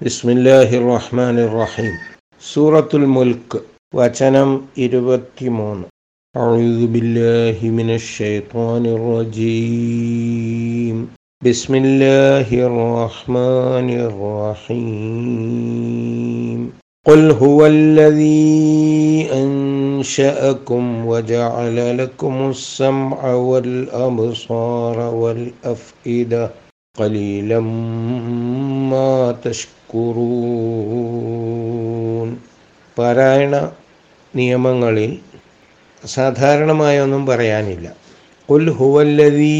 ബിസ്മില്ലാഹി റഹ്മാൻ റഹീം സൂറത്തുൽ മുൽക്ക് വചനം ഇരുപത്തിമൂന്ന് أعوذ بالله من الشيطان الرجيم بسم الله الرحمن الرحيم قل هو الذي أنشأكم وجعل لكم السمع والأبصار والأفئدة قليلا ما تشكرون പാരായണ നിയമങ്ങളിൽ സാധാരണമായ ഒന്നും പറയാനില്ല ഉൽ ഹുവല്ലതീ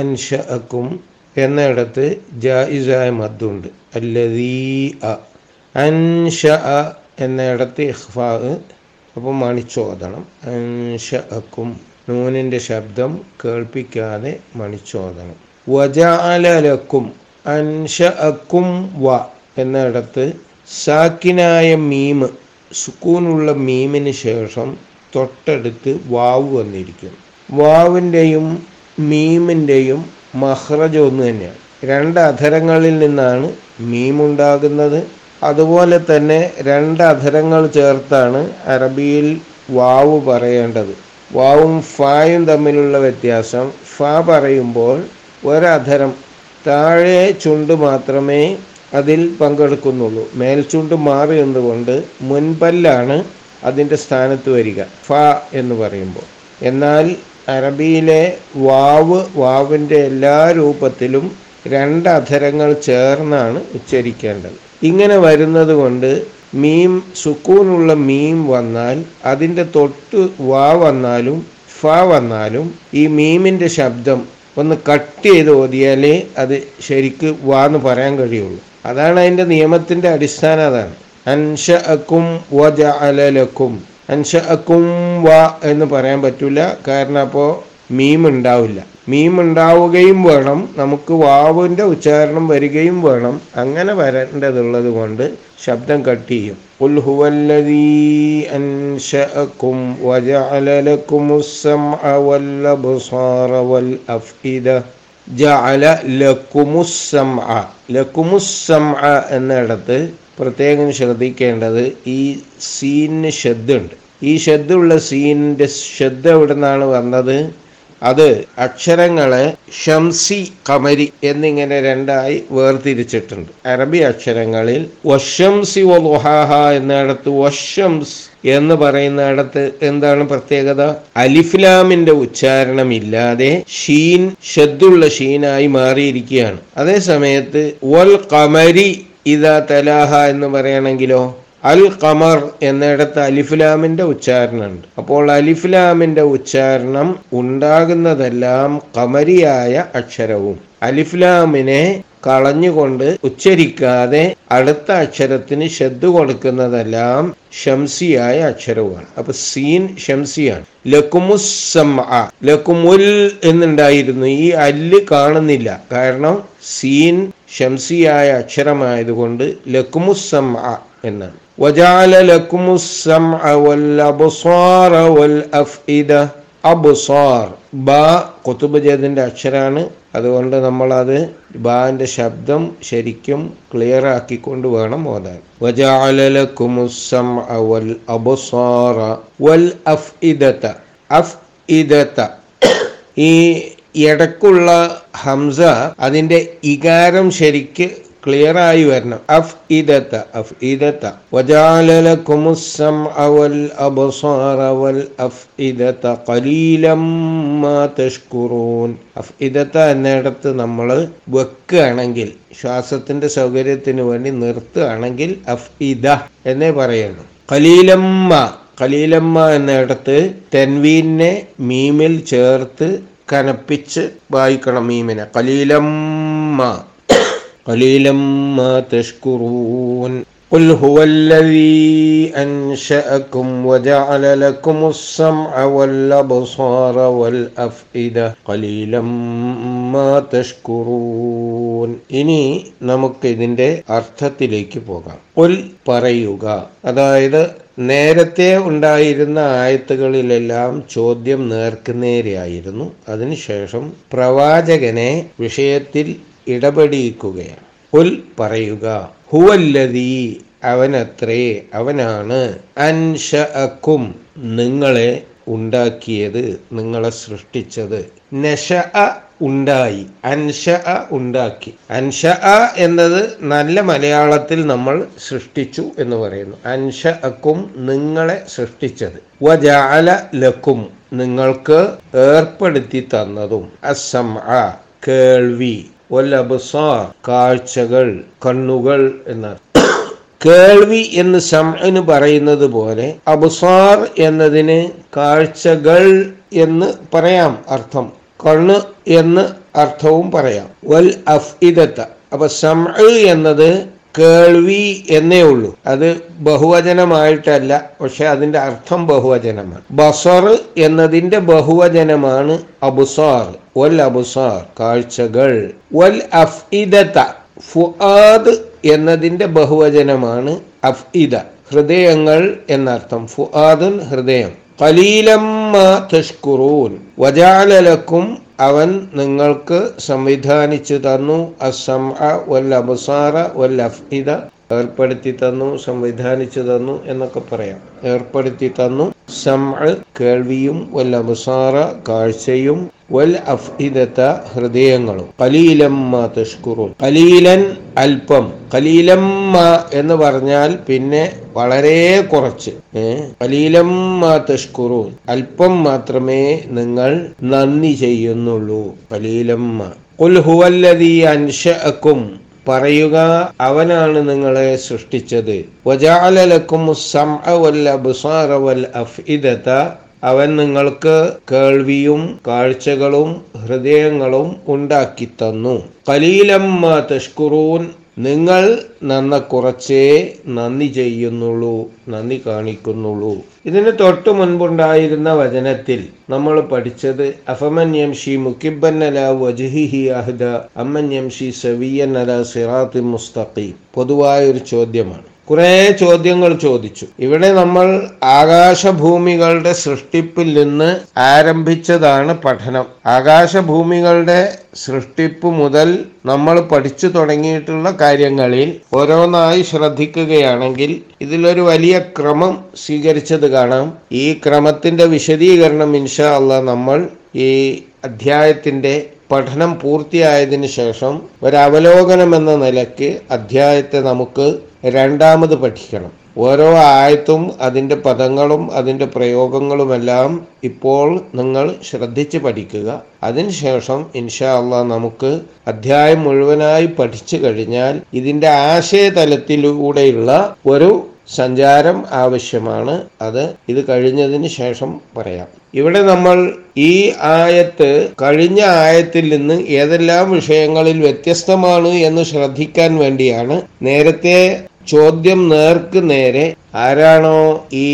അൻഷഅക്കും എന്നിടത്ത് ജായിസായ മദ്ദുണ്ട് അല്ലതീ അ അൻഷ എന്നിടത്ത് ഇഖ്ഫാ അപ്പം മണിച്ചോദണം അൻഷഅക്കും നൂനിൻ്റെ ശബ്ദം കേൾപ്പിക്കാതെ മണിച്ചോദണം വജാലലക്കും അൻഷഅക്കും വ എന്നിടത്ത് സാക്കിനായ മീമ് സുക്കൂനുള്ള മീമിന് ശേഷം തൊട്ടടുത്ത് വാവ് വന്നിരിക്കുന്നു വാവിന്റെയും മീമിന്റെയും മഹ്റജ് ഒന്ന് തന്നെയാണ്. രണ്ട് അധരങ്ങളിൽ നിന്നാണ് മീമുണ്ടാകുന്നത് അതുപോലെ തന്നെ രണ്ട് അധരങ്ങൾ ചേർത്താണ് അറബിയിൽ വാവ് പറയേണ്ടത്. വാവും ഫായും തമ്മിലുള്ള വ്യത്യാസം ഫ പറയുമ്പോൾ ഒരധരം താഴെ ചുണ്ട് മാത്രമേ അതിൽ പങ്കെടുക്കുന്നുള്ളൂ. മേൽചുണ്ട് മാറി എന്നുകൊണ്ട് മുൻപല്ലാണ് അതിന്റെ സ്ഥാനത്ത് വരിക. ഫ എന്ന് പറയുമ്പോൾ. എന്നാൽ അറബിയിലെ വാവ് വാവിന്റെ എല്ലാ രൂപത്തിലും രണ്ട് അധരങ്ങൾ ചേർന്നാണ് ഉച്ചരിക്കേണ്ടത്. ഇങ്ങനെ വരുന്നത് കൊണ്ട് മീം സുക്കൂനുള്ള മീം വന്നാൽ അതിന്റെ തൊട്ട് വാ വന്നാലും ഫ വന്നാലും ഈ മീമിന്റെ ശബ്ദം ഒന്ന് കട്ട് ചെയ്ത് ഓതിയാലേ അത് ശരിക്ക് വാന്ന് പറയാൻ കഴിയുള്ളൂ. അതാണ് അതിന്റെ നിയമത്തിന്റെ അടിസ്ഥാനം അതാണ്. അൻഷ അക്കും വജ അലലക്കും അൻഷ അക്കും വ എന്ന് പറയാൻ പറ്റില്ല കാരണം അപ്പോൾ മീം ഉണ്ടാവില്ല. മീം ഉണ്ടാവുകയും വേണം. നമുക്ക് വാവിന്റെ ഉച്ചാരണം വരികയും വേണം. അങ്ങനെ വരേണ്ടതുള്ളത് കൊണ്ട് ശബ്ദം കട്ട് ചെയ്യും. قل هو الذي أنشأكم وجعل لكم السمع والأبصار والأفئدة ജഅല ലക്കുമുസ്സംഅ ലക്കുമുസ്സംഅ എന്നിടത്ത് പ്രത്യേകം ശ്രദ്ധിക്കേണ്ടത് ഈ സീനിന് ശബ്ദമുണ്ട് ഈ ശബ്ദമുള്ള സീനിൻ്റെ ശബ്ദം എവിടെ നിന്നാണ് വന്നത് അത് അക്ഷരങ്ങളെ ഷംസി കമരി എന്നിങ്ങനെ രണ്ടായി വേർതിരിച്ചിട്ടുണ്ട്. അറബി അക്ഷരങ്ങളിൽ വഷംസി വഹാഹ എന്നിടത്ത് വഷംസ് എന്ന് പറയുന്നിടത്ത് എന്താണ് പ്രത്യേകത? അലിഫ്ലാമിന്റെ ഉച്ചാരണം ഇല്ലാതെ ഷീൻ ഷദ്ദുള്ള ഷീനായി മാറിയിരിക്കുകയാണ്. അതേ സമയത്ത് വൽ കമരി ഇതാ തലാഹ എന്ന് പറയണമെങ്കിലോ അൽ ഖമർ എന്നിടത്ത് അലിഫ്ലാമിന്റെ ഉച്ചാരണമുണ്ട്. അപ്പോൾ അലിഫ്ലാമിന്റെ ഉച്ചാരണം ഉണ്ടാകുന്നതെല്ലാം കമരിയായ അക്ഷരവും. അലിഫ്ലാമിനെ കളഞ്ഞുകൊണ്ട് ഉച്ചരിക്കാതെ അടുത്ത അക്ഷരത്തിന് ശ്രദ്ധ കൊടുക്കുന്നതെല്ലാം ഷംസിയായ അക്ഷരവുമാണ്. അപ്പൊ സീൻ ഷംസിയാണ്. ലക്കുമുസ് ലക്കുമുൽ എന്നുണ്ടായിരുന്നു. ഈ അല്ല് കാണുന്നില്ല. കാരണം സീൻ ഷംസിയായ അക്ഷരമായതുകൊണ്ട് ലക്കുമുസം എന്നാണ്. അബ്സാർ. ബാ അക്ഷരാണ്. അതുകൊണ്ട് നമ്മൾ അത് ബാന്റെ ശബ്ദം ശരിക്കും ക്ലിയർ ആക്കിക്കൊണ്ട് വേണം ഓതാൻ. ഈ ഇടക്കുള്ള ഹംസ അതിന്റെ ഇകാരം ശരിക്ക് ക്ലിയർ ആയി വരണം. അഫ് ഇദത്ത അഫ് ഇദത്ത വജാലലക്കുമുസം അവൽ അബസാറ വൽ അഫ് ഇദത്ത കലീലം തഷ്കുറൂൻ. അഫ് ഇദത്ത എന്നിടത്ത് നമ്മൾ വെക്കുകയാണെങ്കിൽ ശ്വാസത്തിന്റെ സൗകര്യത്തിന് വേണ്ടി നിർത്തുകയാണെങ്കിൽ അഫ് ഇദ എന്നേ പറയുന്നു. കലീലമ്മ കലീലമ്മ എന്നിടത്ത് തെൻവീനെ മീമിൽ ചേർത്ത് കനപ്പിച്ച് വായിക്കണം മീമിനെ. ഖലീലമ്മ قليلا ما تشكرون قل هو الذي أنشأكم وجعل لكم السمع والأبصار والأفئدة قليلا ما تشكرون ഇനി നമുക്ക് ഇതിൻ്റെ അർത്ഥത്തിലേക്ക് പോകാം ഉൽ പറയുക അതായത് നേരത്തെ ഉണ്ടായിരുന്ന ആയത്തുകളിലെല്ലാം ചോദ്യം നേർക്കുനേരെയായിരുന്നു അതിനുശേഷം പ്രവാചകനെ വിഷയത്തിൽ ഇടപെടിയിക്കുകയാണ്. ഉൽ പറയുക ഹുവല്ലതീ അവനത്രേ അവനാണ്. അൻഷഅക്കും നിങ്ങളെ ഉണ്ടാക്കിയത് നിങ്ങളെ സൃഷ്ടിച്ചത്. നഷ ഉണ്ടായി അൻഷ ഉണ്ടാക്കി. അൻഷ എന്നത് നല്ല മലയാളത്തിൽ നമ്മൾ സൃഷ്ടിച്ചു എന്ന് പറയുന്നു. അൻഷ അക്കും നിങ്ങളെ സൃഷ്ടിച്ചത്. വജാല ലക്കും നിങ്ങൾക്ക് ഏർപ്പെടുത്തി തന്നതും. അസം കേൾവി. ഒല്ലബസാർ കാഴ്ചകൾ കണ്ണുകൾ എന്നാണ്. കേൾവി എന്ന് സംഇന് പറയുന്നത് പോലെ അബ്സാർ എന്നതിന് കാഴ്ചകൾ എന്ന് പറയാം അർത്ഥം. കണ്ണ് എന്ന് അർത്ഥവും പറയാം. വൽ അഫ്ഇദത്ത. അപ്പൊ സംഇ എന്നത് കേൾവി എന്നേ ഉള്ളൂ. അത് ബഹുവചനമായിട്ടല്ല പക്ഷെ അതിന്റെ അർത്ഥം ബഹുവചനമാണ്. ബസർ എന്നതിന്റെ ബഹുവചനമാണ് അബുസാർ. അബുസാർ കാഴ്ചകൾ. വൽ ഫുആദ് എന്നതിന്റെ ബഹുവചനമാണ് അഫ്ഇദ. ഹൃദയങ്ങൾ എന്നർത്ഥം ഫുആദുൻ ഹൃദയം. കലീലം വജാലലക്കും അവൻ നിങ്ങൾക്ക് സംവിധാനിച്ചു തന്നു. അസം വൽ വൽ അഫ്ഇദ. ഏർപ്പെടുത്തി തന്നു സംവിധാനിച്ചു തന്നു എന്നൊക്കെ പറയാം. ഏർപ്പെടുത്തി തന്നു. സം കേൾവിയും വൽ കാഴ്ചയും വൽ അഫ്ഇദത്ത ഹൃദയങ്ങളും. കലീലമ്മ തഷ്കുറു കലീലൻ അല്പം കലീലമ്മ എന്ന് പറഞ്ഞാൽ പിന്നെ വളരെ കുറച്ച്. കലീലമ്മ തഷ്കുറു അല്പം മാത്രമേ നിങ്ങൾ നന്ദി ചെയ്യുന്നുള്ളൂ. കലീലമ്മ കുൽ ഹുവല്ലദീ അൻഷഅക്കും പറയുക അവനാണ് നിങ്ങളെ സൃഷ്ടിച്ചത്. അവൻ നിങ്ങൾക്ക് കേൾവിയും കാഴ്ചകളും ഹൃദയങ്ങളും ഉണ്ടാക്കി തന്നു. കലീലമ്മ തഷ്കുറൂൻ. നിങ്ങൾ നന്ന കുറച്ചേ നന്ദി ചെയ്യുന്നുള്ളൂ നന്ദി കാണിക്കുന്നുള്ളൂ. ഇതിന് തൊട്ടു മുൻപുണ്ടായിരുന്ന വചനത്തിൽ നമ്മൾ പഠിച്ചത് അഫമൻ യംഷി മുക്കിബന്നല വജുഹിഹി അഹ്ദ അമ്മൻ യംഷി സവിയൻ അല സിറാത്തി മുസ്തഖീം. പൊതുവായ ഒരു ചോദ്യമാണ്. കുറെ ചോദ്യങ്ങൾ ചോദിച്ചു. ഇവിടെ നമ്മൾ ആകാശഭൂമികളുടെ സൃഷ്ടിപ്പിൽ നിന്ന് ആരംഭിച്ചതാണ് പഠനം. ആകാശഭൂമികളുടെ സൃഷ്ടിപ്പ് മുതൽ നമ്മൾ പഠിച്ചു തുടങ്ങിയിട്ടുള്ള കാര്യങ്ങളിൽ ഓരോന്നായി ശ്രദ്ധിക്കുകയാണെങ്കിൽ ഇതിലൊരു വലിയ ക്രമം സ്വീകരിച്ചത് കാണാം. ഈ ക്രമത്തിന്റെ വിശദീകരണം ഇൻഷാ അല്ല നമ്മൾ ഈ അധ്യായത്തിന്റെ പഠനം പൂർത്തിയായതിനു ശേഷം ഒരവലോകനം എന്ന നിലയ്ക്ക് അധ്യായത്തെ നമുക്ക് രണ്ടാമത് പഠിക്കണം. ഓരോ ആയത്തും അതിന്റെ പദങ്ങളും അതിന്റെ പ്രയോഗങ്ങളുമെല്ലാം ഇപ്പോൾ നിങ്ങൾ ശ്രദ്ധിച്ച് പഠിക്കുക. അതിനുശേഷം ഇൻഷാ അല്ല നമുക്ക് അധ്യായം മുഴുവനായി പഠിച്ചു കഴിഞ്ഞാൽ ഇതിന്റെ ആശയതലത്തിലൂടെയുള്ള ഒരു സഞ്ചാരം ആവശ്യമാണ്. അത് ഇത് കഴിഞ്ഞതിന് ശേഷം പറയാം. ഇവിടെ നമ്മൾ ഈ ആയത്ത് കഴിഞ്ഞ ആയത്തിൽ നിന്ന് ഏതെല്ലാം വിഷയങ്ങളിൽ വ്യത്യസ്തമാണ് എന്ന് ശ്രദ്ധിക്കാൻ വേണ്ടിയാണ് നേരത്തെ ചോദ്യം നേർക്ക് നേരെ ആരാണോ ഈ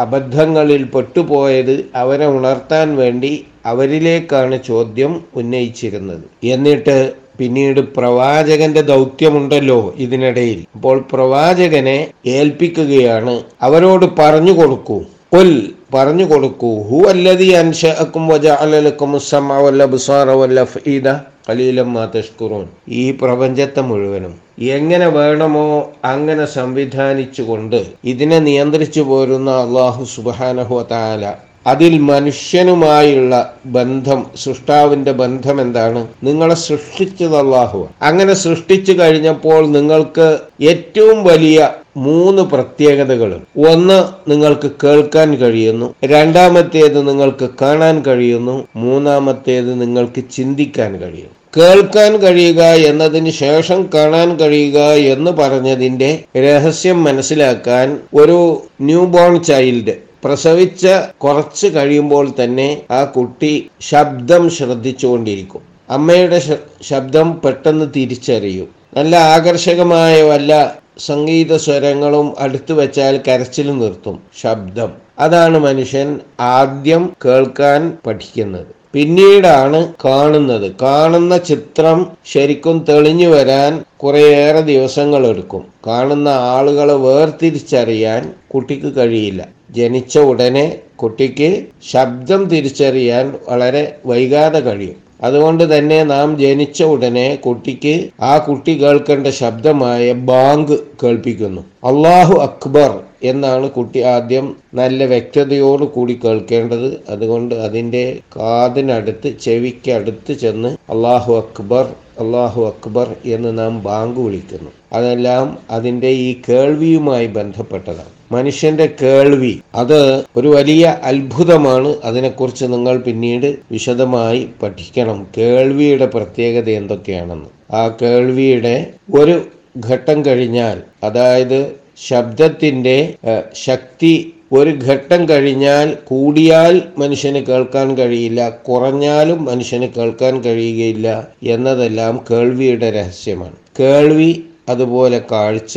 അബദ്ധങ്ങളിൽ പെട്ടുപോയത് അവരെ ഉണർത്താൻ വേണ്ടി അവരിലേക്കാണ് ചോദ്യം ഉന്നയിച്ചിരുന്നത്. എന്നിട്ട് പിന്നീട് പ്രവാചകന്റെ ദൗത്യമുണ്ടല്ലോ ഇതിനിടയിൽ. അപ്പോൾ പ്രവാചകനെ ഏൽപ്പിക്കുകയാണ് അവരോട് പറഞ്ഞു കൊടുക്കൂ. കൊൽ പറഞ്ഞു കൊടുക്കൂ. ഹു അല്ലതി അൻഷഅക്കും വജഅലലക്കും അലലക്കും വൽ അബ്സാറ വൽ അഫ്ഇദ ഖലീലം മാ തഷ്കുറൂൻ. ഈ പ്രപഞ്ചത്തെ മുഴുവനും എങ്ങനെ വേണമോ അങ്ങനെ സംവിധാനിച്ചുകൊണ്ട് ഇതിനെ നിയന്ത്രിച്ചു പോരുന്ന അള്ളാഹു സുബ്ഹാനഹു തആല അതിൽ മനുഷ്യനുമായുള്ള ബന്ധം സൃഷ്ടാവിന്റെ ബന്ധം എന്താണ്? നിങ്ങളെ സൃഷ്ടിച്ചത് അള്ളാഹു അങ്ങനെ സൃഷ്ടിച്ചു കഴിഞ്ഞപ്പോൾ നിങ്ങൾക്ക് ഏറ്റവും വലിയ മൂന്ന് പ്രത്യേകതകളും. ഒന്ന് നിങ്ങൾക്ക് കേൾക്കാൻ കഴിയുന്നു. രണ്ടാമത്തേത് നിങ്ങൾക്ക് കാണാൻ കഴിയുന്നു. മൂന്നാമത്തേത് നിങ്ങൾക്ക് ചിന്തിക്കാൻ കഴിയുന്നു. കേൾക്കാൻ കഴിയുക എന്നതിന് ശേഷം കാണാൻ കഴിയുക എന്ന് പറഞ്ഞതിന്റെ രഹസ്യം മനസ്സിലാക്കാൻ ഒരു ന്യൂ ബോൺ ചൈൽഡ് പ്രസവിച്ച കുറച്ച് കഴിയുമ്പോൾ തന്നെ ആ കുട്ടി ശബ്ദം ശ്രദ്ധിച്ചുകൊണ്ടിരിക്കും. അമ്മയുടെ ശബ്ദം പെട്ടെന്ന് തിരിച്ചറിയും. നല്ല ആകർഷകമായ വല്ല സംഗീത സ്വരങ്ങളും അടുത്തു വെച്ചാൽ കരച്ചിൽ നിർത്തും. ശബ്ദം. അതാണ് മനുഷ്യൻ ആദ്യം കേൾക്കാൻ പഠിക്കുന്നത്. പിന്നീടാണ് കാണുന്നത്. കാണുന്ന ചിത്രം ശരിക്കും തെളിഞ്ഞു വരാൻ കുറേയേറെ ദിവസങ്ങൾ എടുക്കും. കാണുന്ന ആളുകളെ വേർതിരിച്ചറിയാൻ കുട്ടിക്ക് കഴിയില്ല. ജനിച്ച ഉടനെ കുട്ടിക്ക് ശബ്ദം തിരിച്ചറിയാൻ വളരെ വൈകാതെ കഴിയും. അതുകൊണ്ട് തന്നെ നാം ജനിച്ച ഉടനെ കുട്ടിക്ക് ആ കുട്ടി കേൾക്കേണ്ട ശബ്ദമായ ബാങ്ക് കേൾപ്പിക്കുന്നു. അള്ളാഹു അക്ബർ എന്നാണ് കുട്ടി ആദ്യം നല്ല വ്യക്തതയോട് കൂടി കേൾക്കേണ്ടത്. അതുകൊണ്ട് അതിന്റെ കാതിനടുത്ത് ചെവിക്ക് അടുത്ത് ചെന്ന് അള്ളാഹു അക്ബർ അള്ളാഹു അക്ബർ എന്ന് നാം ബാങ്ക് വിളിക്കുന്നു. അതെല്ലാം അതിന്റെ ഈ കേൾവിയുമായി ബന്ധപ്പെട്ടതാണ്. മനുഷ്യന്റെ കേൾവി. അത് ഒരു വലിയ അത്ഭുതമാണ്. അതിനെക്കുറിച്ച് നിങ്ങൾ പിന്നീട് വിശദമായി പഠിക്കണം. കേൾവിയുടെ പ്രത്യേകത എന്തൊക്കെയാണെന്ന്. ആ കേൾവിയുടെ ഒരു ഘട്ടം കഴിഞ്ഞാൽ അതായത് ശബ്ദത്തിന്റെ ശക്തി ഒരു ഘട്ടം കഴിഞ്ഞാൽ കൂടിയാൽ മനുഷ്യന് കേൾക്കാൻ കഴിയില്ല കുറഞ്ഞാലും മനുഷ്യന് കേൾക്കാൻ കഴിയുകയില്ല എന്നതെല്ലാം കേൾവിയുടെ രഹസ്യമാണ്. കേൾവി അതുപോലെ കാഴ്ച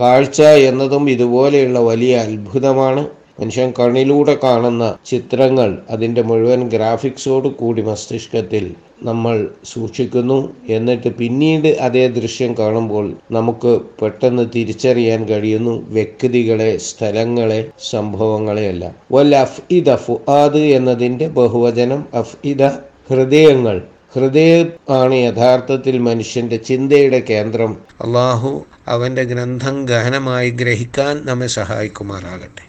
കാഴ്ച എന്നതും ഇതുപോലെയുള്ള വലിയ അത്ഭുതമാണ്. മനുഷ്യൻ കണ്ണിലൂടെ കാണുന്ന ചിത്രങ്ങൾ അതിന്റെ മുഴുവൻ ഗ്രാഫിക്സോട് കൂടി മസ്തിഷ്കത്തിൽ നമ്മൾ സൂക്ഷിക്കുന്നു. എന്നിട്ട് പിന്നീട് അതേ ദൃശ്യം കാണുമ്പോൾ നമുക്ക് പെട്ടെന്ന് തിരിച്ചറിയാൻ കഴിയുന്നു വ്യക്തികളെ സ്ഥലങ്ങളെ സംഭവങ്ങളെയെല്ലാം. വൽ അഫ് ഇദ ഫുആദ് എന്നതിന്റെ ബഹുവചനം അഫ് ഇദ ഹൃദയങ്ങൾ. ഹൃദയം ആണ് യഥാർത്ഥത്തിൽ മനുഷ്യന്റെ ചിന്തയുടെ കേന്ദ്രം. അള്ളാഹു അവന്റെ ഗ്രന്ഥം ഗഹനമായി ഗ്രഹിക്കാൻ നമ്മെ സഹായിക്കുമാറാകട്ടെ.